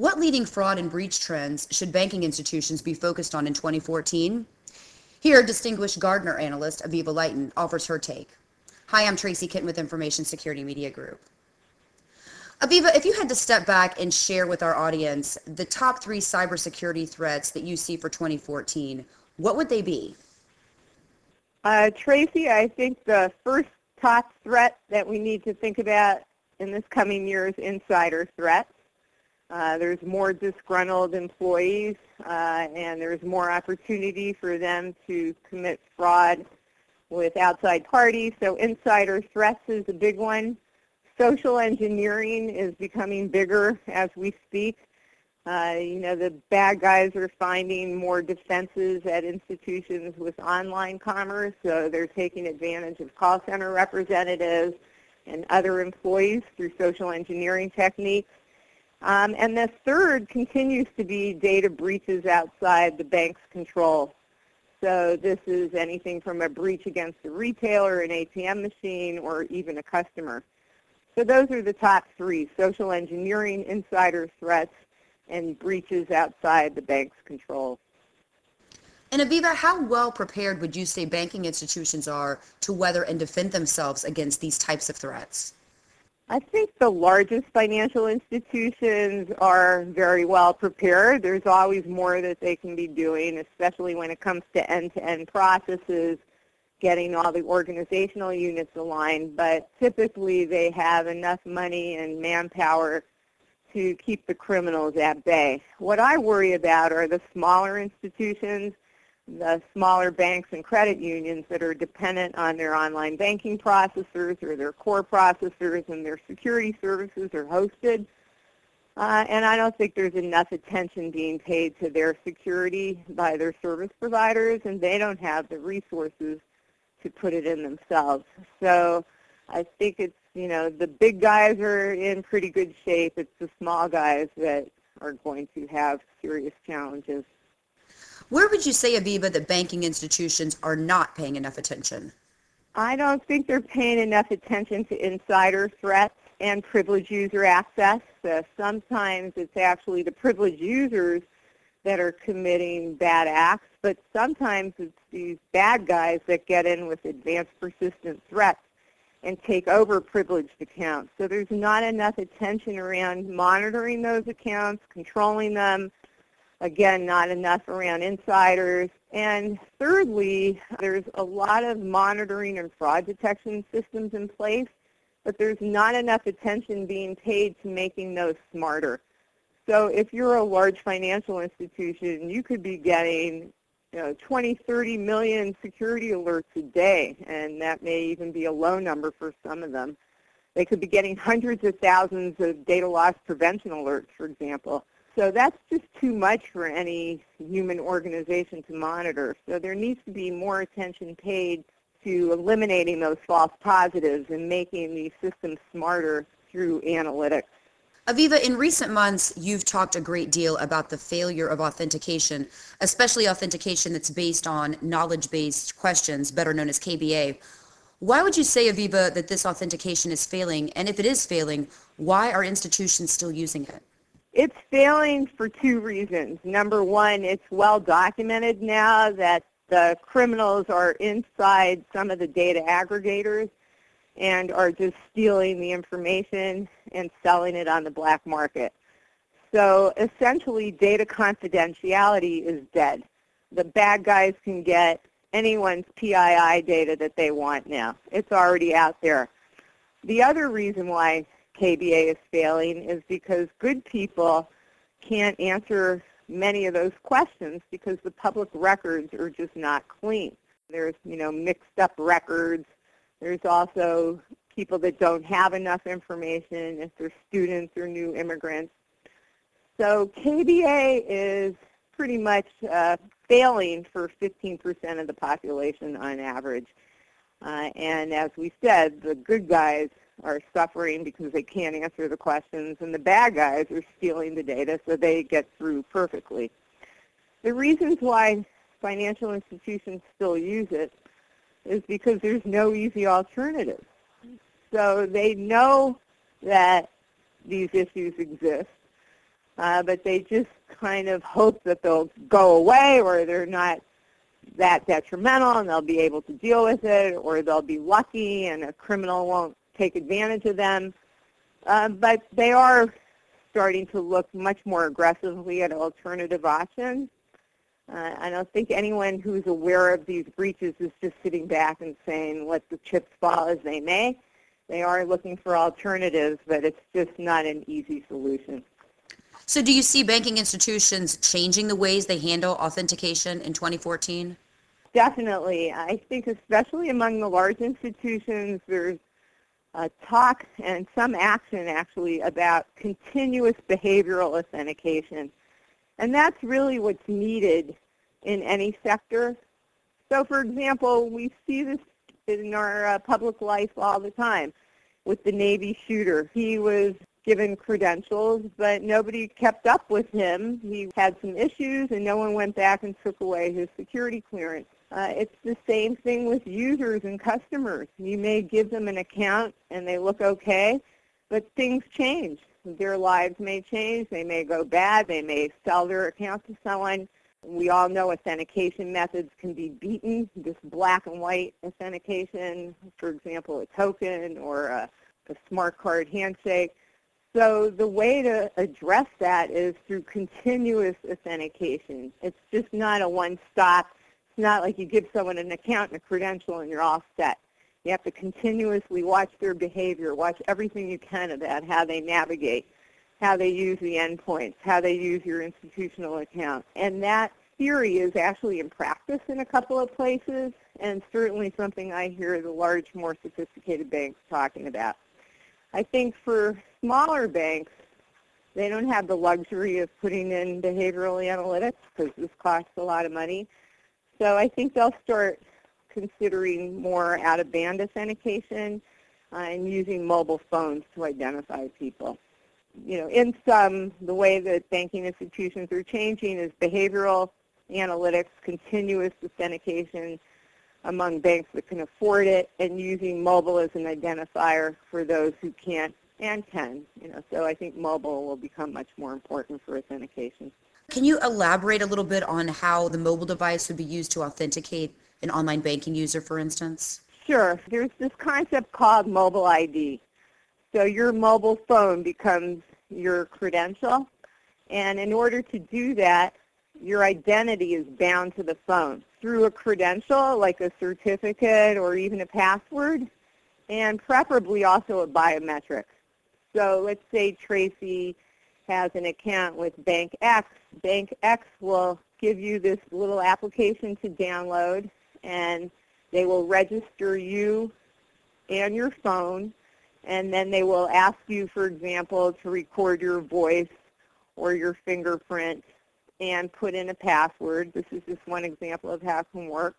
What leading fraud and breach trends should banking institutions be focused on in 2014? Here, distinguished Gartner analyst Avivah Litan offers her take. Hi, I'm Tracy Kitten with Information Security Media Group. Avivah, if you had to step back and share with our audience the top three cybersecurity threats that you see for 2014, what would they be? Uh, Tracy, I think the first top threat that we need to think about in this coming year is insider threats. Uh, there's more disgruntled employees, uh, and there's more opportunity for them to commit fraud with outside parties. So insider threats is a big one. Social engineering is becoming bigger as we speak. Uh, you know, the bad guys are finding more defenses at institutions with online commerce, so they're taking advantage of call center representatives and other employees through social engineering techniques. Um, and the third continues to be data breaches outside the bank's control. So this is anything from a breach against a retailer, an ATM machine, or even a customer. So those are the top three, social engineering, insider threats, and breaches outside the bank's control. And Avivah, how well prepared would you say banking institutions are to weather and defend themselves against these types of threats? I think the largest financial institutions are very well prepared. There's always more that they can be doing, especially when it comes to end-to-end processes, getting all the organizational units aligned. But typically they have enough money and manpower to keep the criminals at bay. What I worry about are the smaller institutions the smaller banks and credit unions that are dependent on their online banking processors or their core processors and their security services are hosted. Uh, and I don't think there's enough attention being paid to their security by their service providers, and they don't have the resources to put it in themselves. So I think it's, you know, the big guys are in pretty good shape. It's the small guys that are going to have serious challenges. Where would you say, Avivah, that banking institutions are not paying enough attention? I don't think they're paying enough attention to insider threats and privileged user access. Uh, sometimes it's actually the privileged users that are committing bad acts, but sometimes it's these bad guys that get in with advanced persistent threats and take over privileged accounts. So there's not enough attention around monitoring those accounts, controlling them, Again, not enough around insiders. And thirdly, there's a lot of monitoring and fraud detection systems in place, but there's not enough attention being paid to making those smarter. So if you're a large financial institution, you could be getting you know, 20, 30 million security alerts a day, and that may even be a low number for some of them. They could be getting hundreds of thousands of data loss prevention alerts, for example. So that's just too much for any human organization to monitor. So there needs to be more attention paid to eliminating those false positives and making these systems smarter through analytics. Avivah, in recent months, you've talked a great deal about the failure of authentication, especially authentication that's based on knowledge-based questions, better known as KBA. Why would you say, Avivah, that this authentication is failing? And if it is failing, why are institutions still using it? It's failing for two reasons. Number one, it's well documented now that the criminals are inside some of the data aggregators and are just stealing the information and selling it on the black market. So essentially data confidentiality is dead. The bad guys can get anyone's PII data that they want now. It's already out there. The other reason why KBA is failing is because good people can't answer many of those questions because the public records are just not clean. There's, you know, mixed up records. There's also people that don't have enough information if they're students or new immigrants. So KBA is pretty much uh, failing for 15% of the population on average. Uh, and as we said, the good guys are suffering because they can't answer the questions, and the bad guys are stealing the data so they get through perfectly. The reasons why financial institutions still use it is because there's no easy alternative. So they know that these issues exist. uh, but they just kind of hope that they'll go away or they're not that detrimental and they'll be able to deal with it or they'll be lucky and a criminal won't take advantage of them. Uh, but they are starting to look much more aggressively at alternative options. Uh, I don't think anyone who's aware of these breaches is just sitting back and saying, let the chips fall as they may. They are looking for alternatives, but it's just not an easy solution. So do you see banking institutions changing the ways they handle authentication in 2014? Definitely. I think especially among the large institutions, there's talk and some action actually about continuous behavioral authentication. And that's really what's needed in any sector. So for example, we see this in our uh, public life all the time with the Navy shooter. He was given credentials, but nobody kept up with him. He had some issues, and no one went back and took away his security clearance. Uh, it's the same thing with users and customers. You may give them an account and they look okay, but things change. Their lives may change. They may go bad. They may sell their account to someone. We all know authentication methods can be beaten. This black and white authentication, for example, a token or a, a smart card handshake. So the way to address that is through continuous authentication. It's just not a one-stop not like you give someone an account and a credential and you're all set. You have to continuously watch their behavior, watch everything you can about how they navigate, how they use the endpoints, how they use your institutional account. And that theory is actually in practice in a couple of places and certainly something I hear the large, more sophisticated banks talking about. I think for smaller banks, they don't have the luxury of putting in behavioral analytics because this costs a lot of money. So I think they'll start considering more out-of-band authentication uh, and using mobile phones to identify people. You know, in sum, the way that banking institutions are changing is behavioral analytics, continuous authentication among banks that can afford it, and using mobile as an identifier for those who can't and can. You know, so I think mobile will become much more important for authentication. Can you elaborate a little bit on how the mobile device would be used to authenticate an online banking user, for instance? Sure. There's this concept called mobile ID. So your mobile phone becomes your credential. And in order to do that, your identity is bound to the phone through a credential like a certificate or even a password, and preferably also a biometric. So let's say Tracy has an account with Bank X, Bank X will give you this little application to download and they will register you and your phone and then they will ask you, for example, to record your voice or your fingerprint and put in a password. This is just one example of how it can work.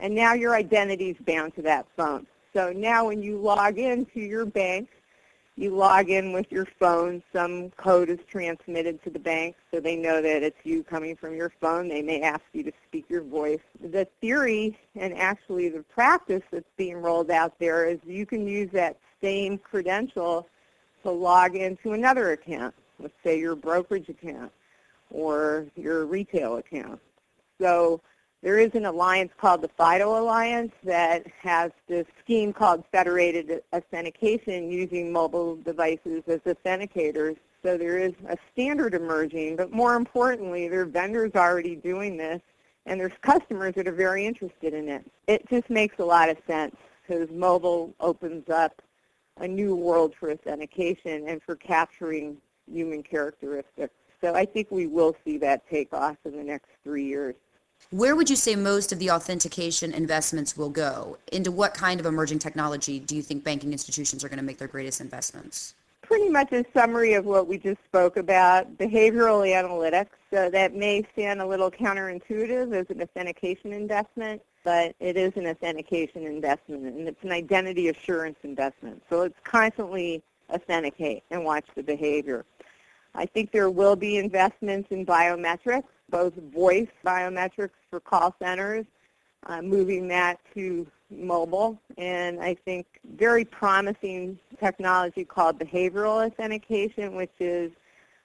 And now your identity is bound to that phone. So now when you log into your bank, you log in with your phone. Some code is transmitted to the bank so they know that it's you coming from your phone. They may ask you to speak your voice. The theory and actually the practice that's being rolled out there is you can use that same credential to log into another account, let's say your brokerage account or your retail account. So there is an alliance called the FIDO Alliance that has this scheme called Federated Authentication using mobile devices as authenticators. So there is a standard emerging, but more importantly, there are vendors already doing this, and there's customers that are very interested in it. It just makes a lot of sense because mobile opens up a new world for authentication and for capturing human characteristics. So I think we will see that take off in the next three years. Where would you say most of the authentication investments will go? Into what kind of emerging technology do you think banking institutions are going to make their greatest investments? Pretty much a summary of what we just spoke about, behavioral analytics. So that may sound a little counterintuitive as an authentication investment, but it is an authentication investment, and it's an identity assurance investment. So it's constantly authenticate and watch the behavior. I think there will be investments in biometrics both voice biometrics for call centers, uh, moving that to mobile, and I think very promising technology called behavioral authentication, which is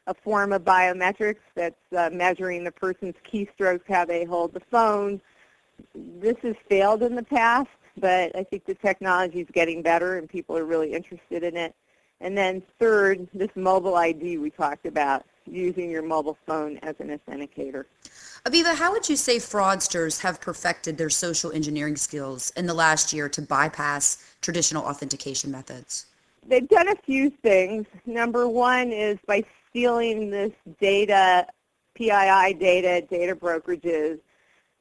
a form of biometrics that's uh, measuring the person's keystrokes, how they hold the phone. This has failed in the past, but I think the technology is getting better and people are really interested in it. And then third, this mobile ID we talked about, using your mobile phone as an authenticator. Avivah, how would you say fraudsters have perfected their social engineering skills in the last year to bypass traditional authentication methods? They've done a few things. Number one is by stealing this data, PII data, data brokerages,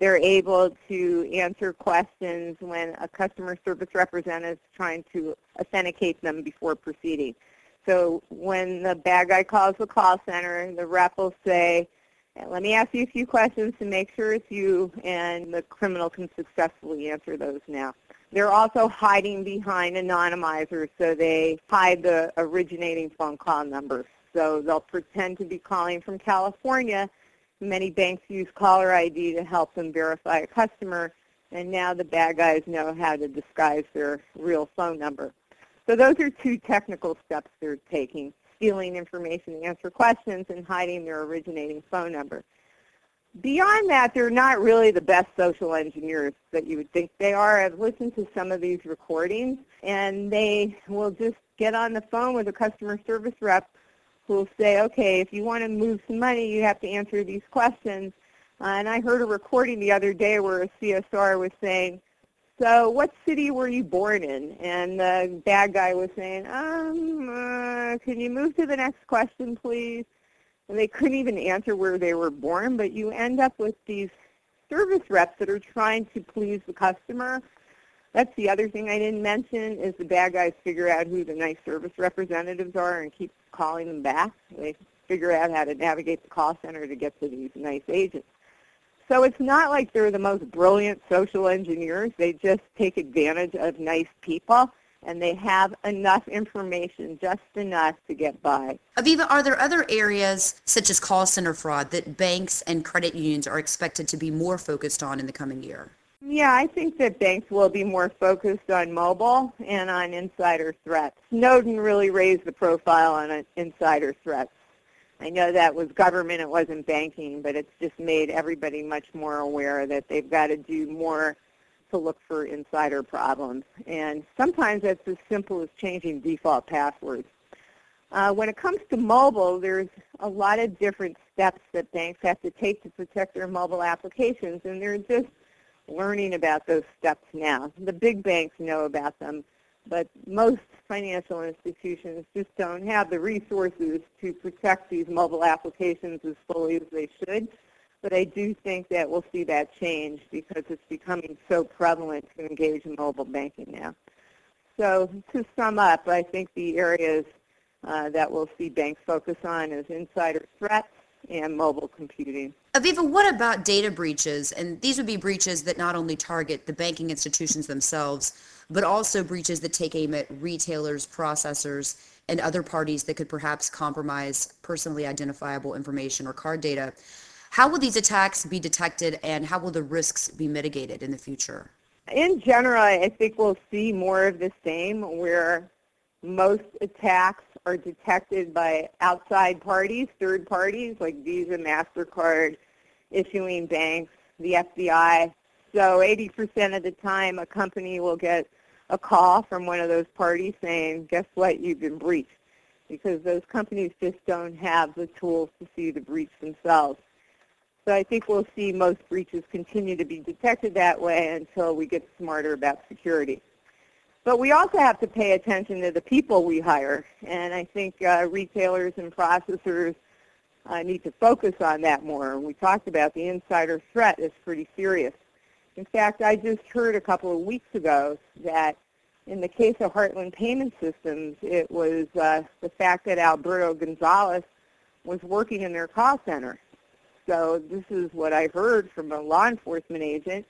they're able to answer questions when a customer service representative is trying to authenticate them before proceeding. So when the bad guy calls the call center, the rep will say, let me ask you a few questions to make sure it's you, and the criminal can successfully answer those now. They're also hiding behind anonymizers, so they hide the originating phone call number. So they'll pretend to be calling from California. Many banks use caller ID to help them verify a customer, and now the bad guys know how to disguise their real phone number. So those are two technical steps they're taking, stealing information to answer questions and hiding their originating phone number. Beyond that, they're not really the best social engineers that you would think they are. I've listened to some of these recordings, and they will just get on the phone with a customer service rep will say, okay, if you want to move some money, you have to answer these questions. Uh, and I heard a recording the other day where a CSR was saying, so what city were you born in? And the bad guy was saying, um, uh, can you move to the next question, please? And they couldn't even answer where they were born, but you end up with these service reps that are trying to please the customer. That's the other thing I didn't mention is the bad guys figure out who the nice service representatives are and keep calling them back. They figure out how to navigate the call center to get to these nice agents. So it's not like they're the most brilliant social engineers. They just take advantage of nice people, and they have enough information, just enough to get by. Avivah, are there other areas, such as call center fraud, that banks and credit unions are expected to be more focused on in the coming year? Yeah, I think that banks will be more focused on mobile and on insider threats. Snowden really raised the profile on insider threats. I know that was government, it wasn't banking, but it's just made everybody much more aware that they've got to do more to look for insider problems. And sometimes that's as simple as changing default passwords. Uh, when it comes to mobile, there's a lot of different steps that banks have to take to protect their mobile applications, and they're just learning about those steps now. The big banks know about them, but most financial institutions just don't have the resources to protect these mobile applications as fully as they should. But I do think that we'll see that change because it's becoming so prevalent to engage in mobile banking now. So to sum up, I think the areas uh, that we'll see banks focus on is insider threats and mobile computing. Avivah, what about data breaches? And these would be breaches that not only target the banking institutions themselves, but also breaches that take aim at retailers, processors, and other parties that could perhaps compromise personally identifiable information or card data. How will these attacks be detected and how will the risks be mitigated in the future? In general, I think we'll see more of the same where most attacks are detected by outside parties, third parties like Visa, MasterCard, issuing banks, the FBI. So 80% of the time a company will get a call from one of those parties saying, guess what, you've been breached. Because those companies just don't have the tools to see the breach themselves. So I think we'll see most breaches continue to be detected that way until we get smarter about security. But we also have to pay attention to the people we hire. And I think uh, retailers and processors uh, need to focus on that more. We talked about the insider threat is pretty serious. In fact, I just heard a couple of weeks ago that in the case of Heartland Payment Systems, it was uh, the fact that Alberto Gonzalez was working in their call center. So this is what I heard from a law enforcement agent,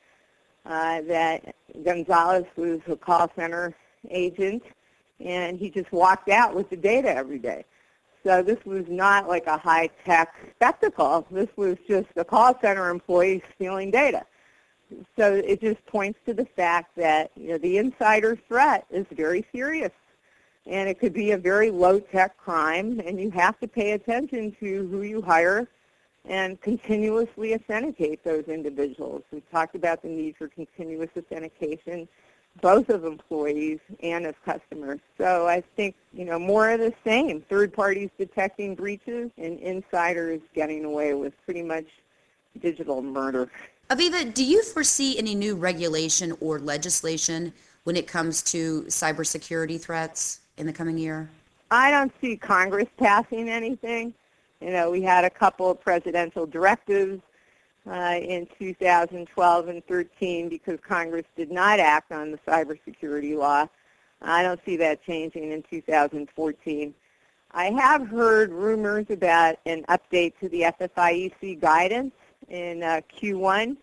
Uh, that Gonzalez was a call center agent, and he just walked out with the data every day. So this was not like a high-tech spectacle. This was just a call center employee stealing data so it just points to the fact that you know the insider threat is very serious. and it could be a very low-tech crime, and you have to pay attention to who you hire and continuously authenticate those individuals. We talked about the need for continuous authentication, both of employees and of customers. So I think, you know, more of the same. Third parties detecting breaches and insiders getting away with pretty much digital murder. Avivah, do you foresee any new regulation or legislation when it comes to cybersecurity threats in the coming year? I don't see Congress passing anything. You know, we had a couple of presidential directives uh, in 2012 and 13 because Congress did not act on the cybersecurity law. I don't see that changing in 2014. I have heard rumors about an update to the FFIEC guidance in uh, Q1,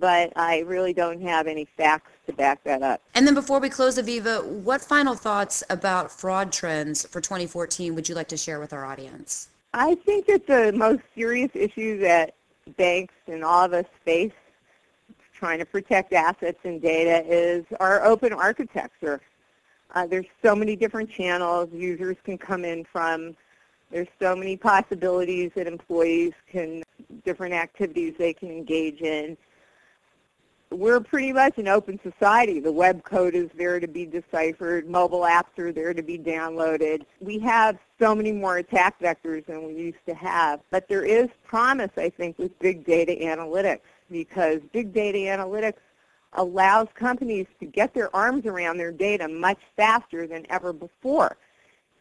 but I really don't have any facts to back that up. And then before we close, Avivah, what final thoughts about fraud trends for 2014 would you like to share with our audience? I think that the most serious issue that banks and all of us face trying to protect assets and data is our open architecture. Uh, there's so many different channels users can come in from. There's so many possibilities that employees can, different activities they can engage in we're pretty much an open society. The web code is there to be deciphered. Mobile apps are there to be downloaded. We have so many more attack vectors than we used to have. But there is promise, I think, with big data analytics because big data analytics allows companies to get their arms around their data much faster than ever before.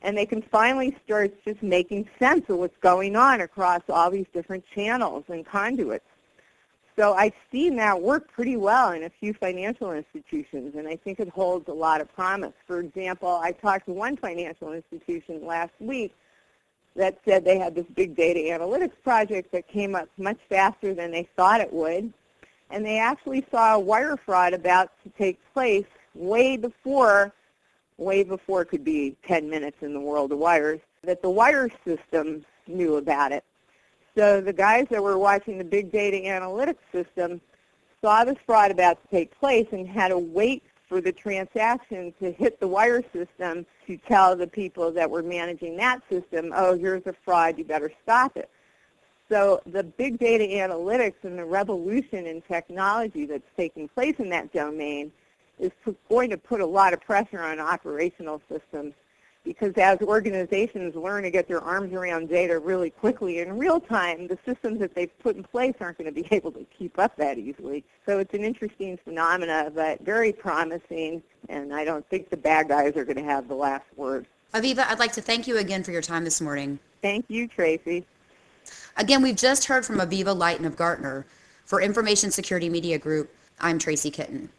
And they can finally start just making sense of what's going on across all these different channels and conduits. So I've seen that work pretty well in a few financial institutions, and I think it holds a lot of promise. For example, I talked to one financial institution last week that said they had this big data analytics project that came up much faster than they thought it would, and they actually saw a wire fraud about to take place way before, way before it could be 10 minutes in the world of wires, that the wire system knew about it. So the guys that were watching the big data analytics system saw this fraud about to take place and had to wait for the transaction to hit the wire system to tell the people that were managing that system, oh, here's a fraud, you better stop it. So the big data analytics and the revolution in technology that's taking place in that domain is going to put a lot of pressure on operational systems because as organizations learn to get their arms around data really quickly in real time, the systems that they've put in place aren't going to be able to keep up that easily. So it's an interesting phenomena, but very promising, and I don't think the bad guys are going to have the last word. Avivah, I'd like to thank you again for your time this morning. Thank you, Tracy. Again, we've just heard from Avivah Litan of Gartner. For Information Security Media Group, I'm Tracy Kitten.